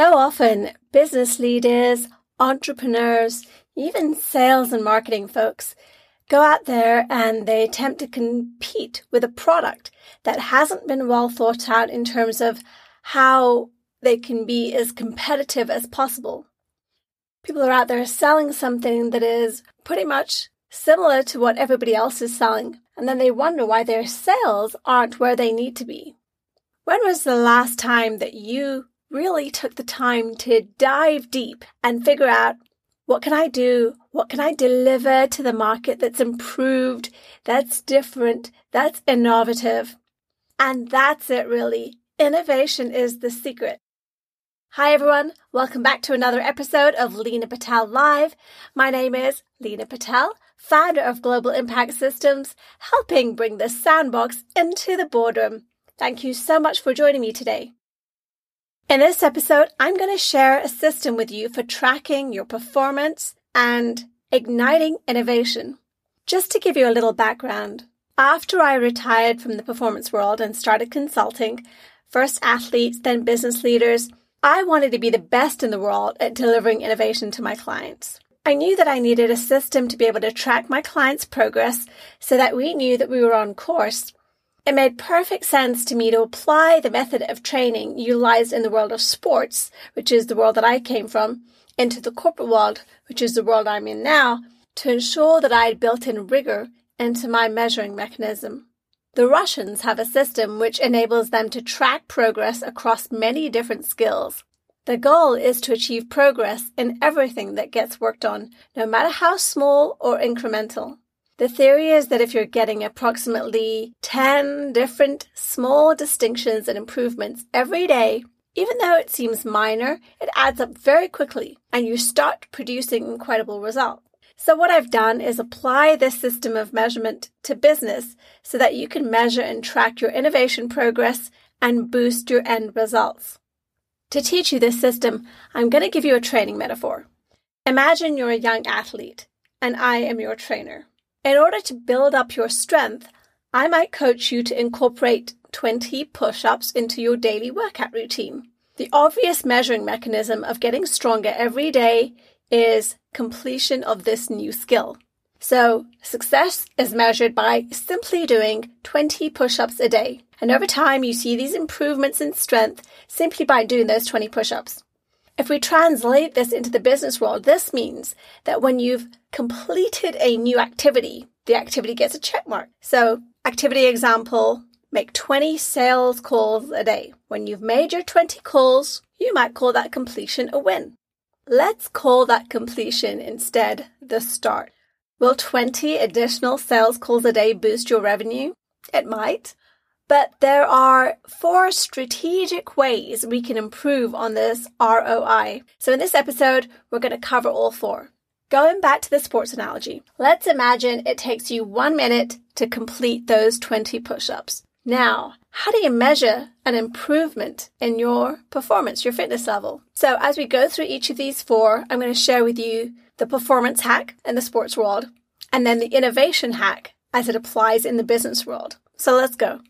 So often, business leaders, entrepreneurs, even sales and marketing folks go out there and they attempt to compete with a product that hasn't been well thought out in terms of how they can be as competitive as possible. People are out there selling something that is pretty much similar to what everybody else is selling, and then they wonder why their sales aren't where they need to be. When was the last time that you really took the time to dive deep and figure out what can I do? What can I deliver to the market that's improved, that's different, that's innovative? And that's it really. Innovation is the secret. Hi everyone, welcome back to another episode of Lena Patel Live. My name is Lena Patel, founder of Global Impact Systems, helping bring the sandbox into the boardroom. Thank you so much for joining me today. In this episode, I'm going to share a system with you for tracking your performance and igniting innovation. Just to give you a little background, after I retired from the performance world and started consulting, first athletes, then business leaders, I wanted to be the best in the world at delivering innovation to my clients. I knew that I needed a system to be able to track my clients' progress so that we knew that we were on course it made perfect sense to me to apply the method of training utilized in the world of sports, which is the world that I came from, into the corporate world, which is the world I'm in now, to ensure that I had built in rigor into my measuring mechanism. The Russians have a system which enables them to track progress across many different skills. The goal is to achieve progress in everything that gets worked on, no matter how small or incremental. The theory is that if you're getting approximately 10 different small distinctions and improvements every day, even though it seems minor, it adds up very quickly and you start producing incredible results. So what I've done is apply this system of measurement to business so that you can measure and track your innovation progress and boost your end results. To teach you this system, I'm going to give you a training metaphor. Imagine you're a young athlete and I am your trainer. In order to build up your strength, I might coach you to incorporate 20 push ups into your daily workout routine. The obvious measuring mechanism of getting stronger every day is completion of this new skill. So, success is measured by simply doing 20 push ups a day. And over time, you see these improvements in strength simply by doing those 20 push ups. If we translate this into the business world, this means that when you've completed a new activity, the activity gets a check mark. So, activity example, make 20 sales calls a day. When you've made your 20 calls, you might call that completion a win. Let's call that completion instead the start. Will 20 additional sales calls a day boost your revenue? It might. But there are four strategic ways we can improve on this ROI. So in this episode, we're going to cover all four. Going back to the sports analogy, let's imagine it takes you one minute to complete those 20 push-ups. Now, how do you measure an improvement in your performance, your fitness level? So as we go through each of these four, I'm going to share with you the performance hack in the sports world and then the innovation hack as it applies in the business world. So let's go.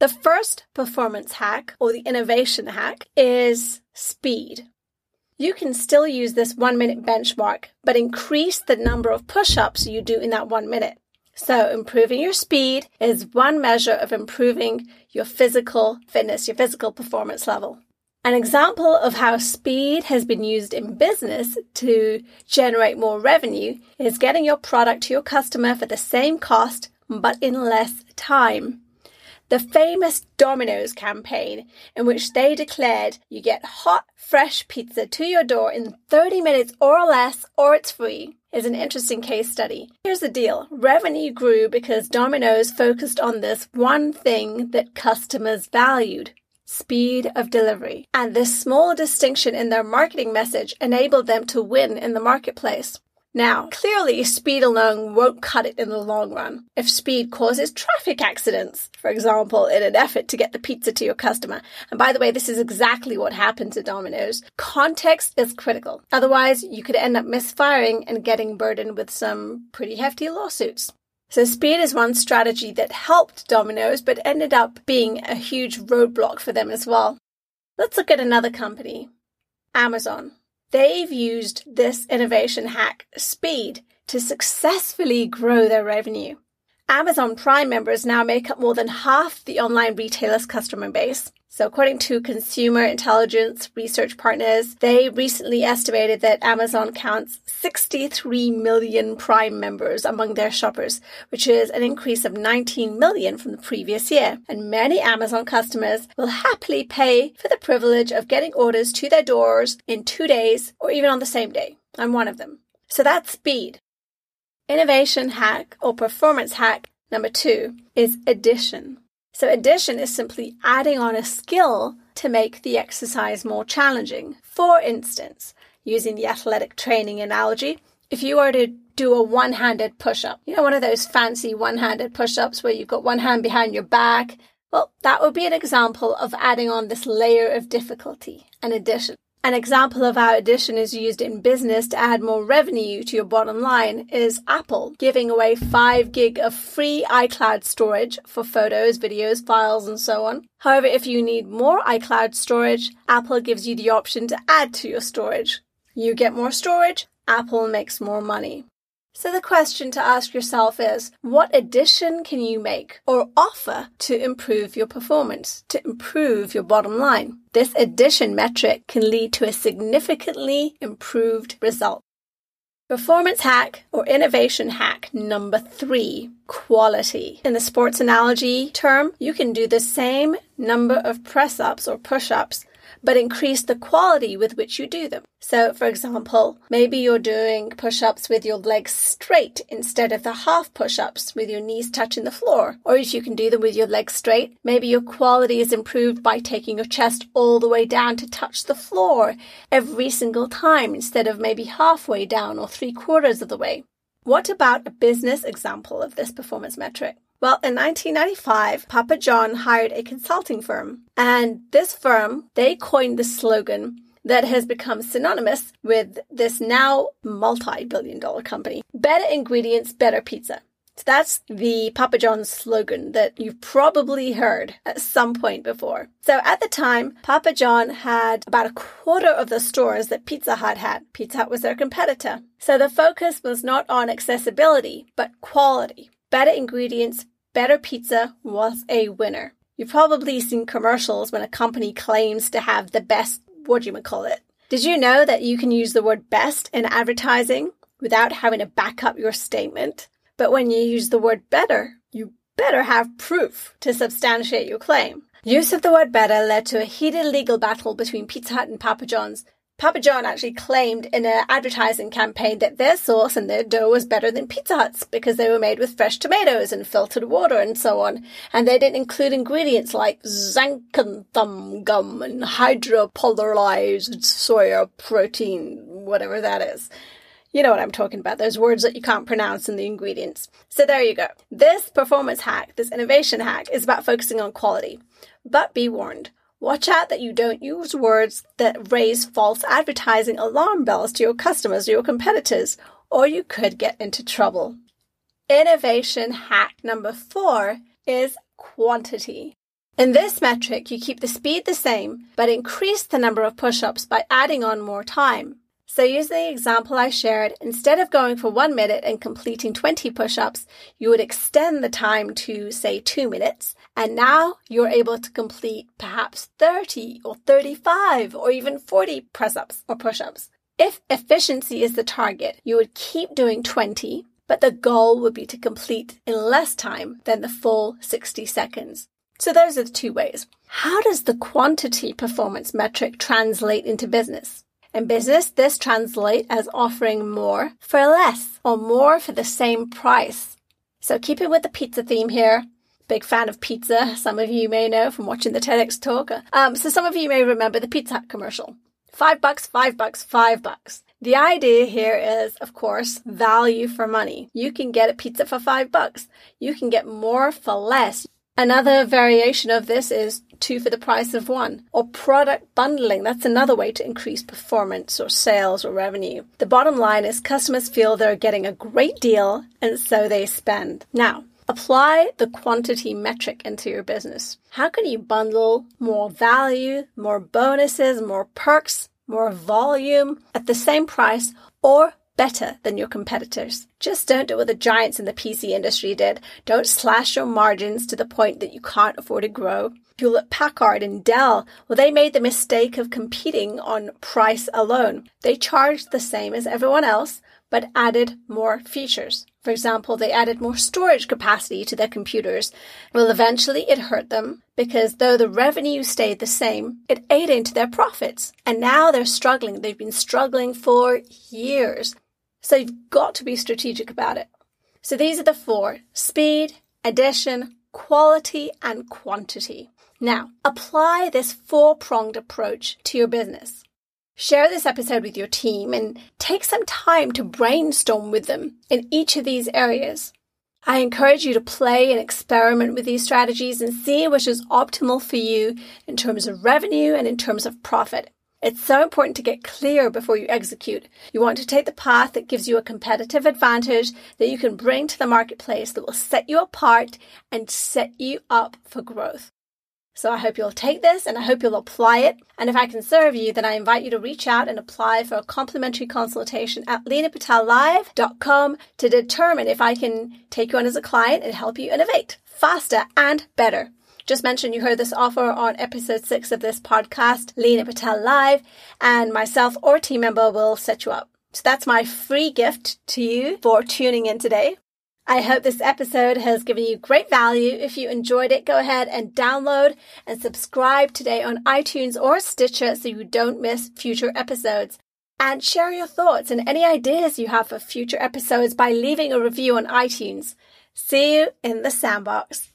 The first performance hack or the innovation hack is speed. You can still use this one minute benchmark, but increase the number of push ups you do in that one minute. So improving your speed is one measure of improving your physical fitness, your physical performance level. An example of how speed has been used in business to generate more revenue is getting your product to your customer for the same cost, but in less time the famous Domino's campaign, in which they declared you get hot, fresh pizza to your door in 30 minutes or less, or it's free, is an interesting case study. Here's the deal revenue grew because Domino's focused on this one thing that customers valued speed of delivery. And this small distinction in their marketing message enabled them to win in the marketplace. Now, clearly, speed alone won't cut it in the long run. If speed causes traffic accidents, for example, in an effort to get the pizza to your customer, and by the way, this is exactly what happened to Domino's, context is critical. Otherwise, you could end up misfiring and getting burdened with some pretty hefty lawsuits. So speed is one strategy that helped Domino's, but ended up being a huge roadblock for them as well. Let's look at another company. Amazon. They've used this innovation hack, speed, to successfully grow their revenue. Amazon Prime members now make up more than half the online retailer's customer base. So according to consumer intelligence research partners, they recently estimated that Amazon counts 63 million Prime members among their shoppers, which is an increase of 19 million from the previous year. And many Amazon customers will happily pay for the privilege of getting orders to their doors in two days or even on the same day. I'm one of them. So that's speed. Innovation hack or performance hack number two is addition. So addition is simply adding on a skill to make the exercise more challenging. For instance, using the athletic training analogy, if you were to do a one-handed push-up, you know, one of those fancy one-handed push-ups where you've got one hand behind your back, well, that would be an example of adding on this layer of difficulty, an addition. An example of how addition is used in business to add more revenue to your bottom line is Apple giving away 5 gig of free iCloud storage for photos, videos, files, and so on. However, if you need more iCloud storage, Apple gives you the option to add to your storage. You get more storage, Apple makes more money. So the question to ask yourself is, what addition can you make or offer to improve your performance, to improve your bottom line? This addition metric can lead to a significantly improved result. Performance hack or innovation hack number three, quality. In the sports analogy term, you can do the same number of press ups or push ups but increase the quality with which you do them. So, for example, maybe you're doing push ups with your legs straight instead of the half push ups with your knees touching the floor. Or if you can do them with your legs straight, maybe your quality is improved by taking your chest all the way down to touch the floor every single time instead of maybe halfway down or three quarters of the way. What about a business example of this performance metric? Well, in 1995, Papa John hired a consulting firm, and this firm, they coined the slogan that has become synonymous with this now multi-billion dollar company. Better ingredients, better pizza. So that's the Papa John's slogan that you've probably heard at some point before. So at the time, Papa John had about a quarter of the stores that Pizza Hut had. Pizza Hut was their competitor. So the focus was not on accessibility, but quality better ingredients, better pizza was a winner. You've probably seen commercials when a company claims to have the best, what do you call it? Did you know that you can use the word best in advertising without having to back up your statement? But when you use the word better, you better have proof to substantiate your claim. Use of the word better led to a heated legal battle between Pizza Hut and Papa John's Papa John actually claimed in an advertising campaign that their sauce and their dough was better than Pizza Hut's because they were made with fresh tomatoes and filtered water and so on. And they didn't include ingredients like xanthan gum and hydropolyzed soya protein, whatever that is. You know what I'm talking about, those words that you can't pronounce in the ingredients. So there you go. This performance hack, this innovation hack, is about focusing on quality. But be warned, Watch out that you don't use words that raise false advertising alarm bells to your customers or your competitors, or you could get into trouble. Innovation hack number four is quantity. In this metric, you keep the speed the same, but increase the number of push ups by adding on more time. So using the example I shared. Instead of going for one minute and completing 20 push-ups, you would extend the time to say two minutes. And now you're able to complete perhaps 30 or 35 or even 40 press-ups or push-ups. If efficiency is the target, you would keep doing 20, but the goal would be to complete in less time than the full 60 seconds. So those are the two ways. How does the quantity performance metric translate into business? In business, this translates as offering more for less or more for the same price. So keeping with the pizza theme here, big fan of pizza. Some of you may know from watching the TEDx talk. Um, so some of you may remember the Pizza Hut commercial. Five bucks, five bucks, five bucks. The idea here is, of course, value for money. You can get a pizza for five bucks. You can get more for less. Another variation of this is two for the price of one. Or product bundling. That's another way to increase performance or sales or revenue. The bottom line is customers feel they're getting a great deal and so they spend. Now, Apply the quantity metric into your business. How can you bundle more value, more bonuses, more perks, more volume at the same price or better than your competitors. Just don't do what the giants in the PC industry did. Don't slash your margins to the point that you can't afford to grow. Hewlett Packard and Dell, well, they made the mistake of competing on price alone. They charged the same as everyone else, but added more features. For example, they added more storage capacity to their computers. Well, eventually it hurt them because though the revenue stayed the same, it ate into their profits. And now they're struggling. They've been struggling for years. So you've got to be strategic about it. So these are the four speed, addition, quality, and quantity. Now, apply this four pronged approach to your business. Share this episode with your team and take some time to brainstorm with them in each of these areas. I encourage you to play and experiment with these strategies and see which is optimal for you in terms of revenue and in terms of profit. It's so important to get clear before you execute. You want to take the path that gives you a competitive advantage that you can bring to the marketplace that will set you apart and set you up for growth. So I hope you'll take this and I hope you'll apply it. And if I can serve you, then I invite you to reach out and apply for a complimentary consultation at lenapatellive.com to determine if I can take you on as a client and help you innovate faster and better. Just mentioned you heard this offer on episode six of this podcast, Lena Patel Live, and myself or a team member will set you up. So that's my free gift to you for tuning in today. I hope this episode has given you great value. If you enjoyed it, go ahead and download and subscribe today on iTunes or Stitcher so you don't miss future episodes. And share your thoughts and any ideas you have for future episodes by leaving a review on iTunes. See you in the sandbox.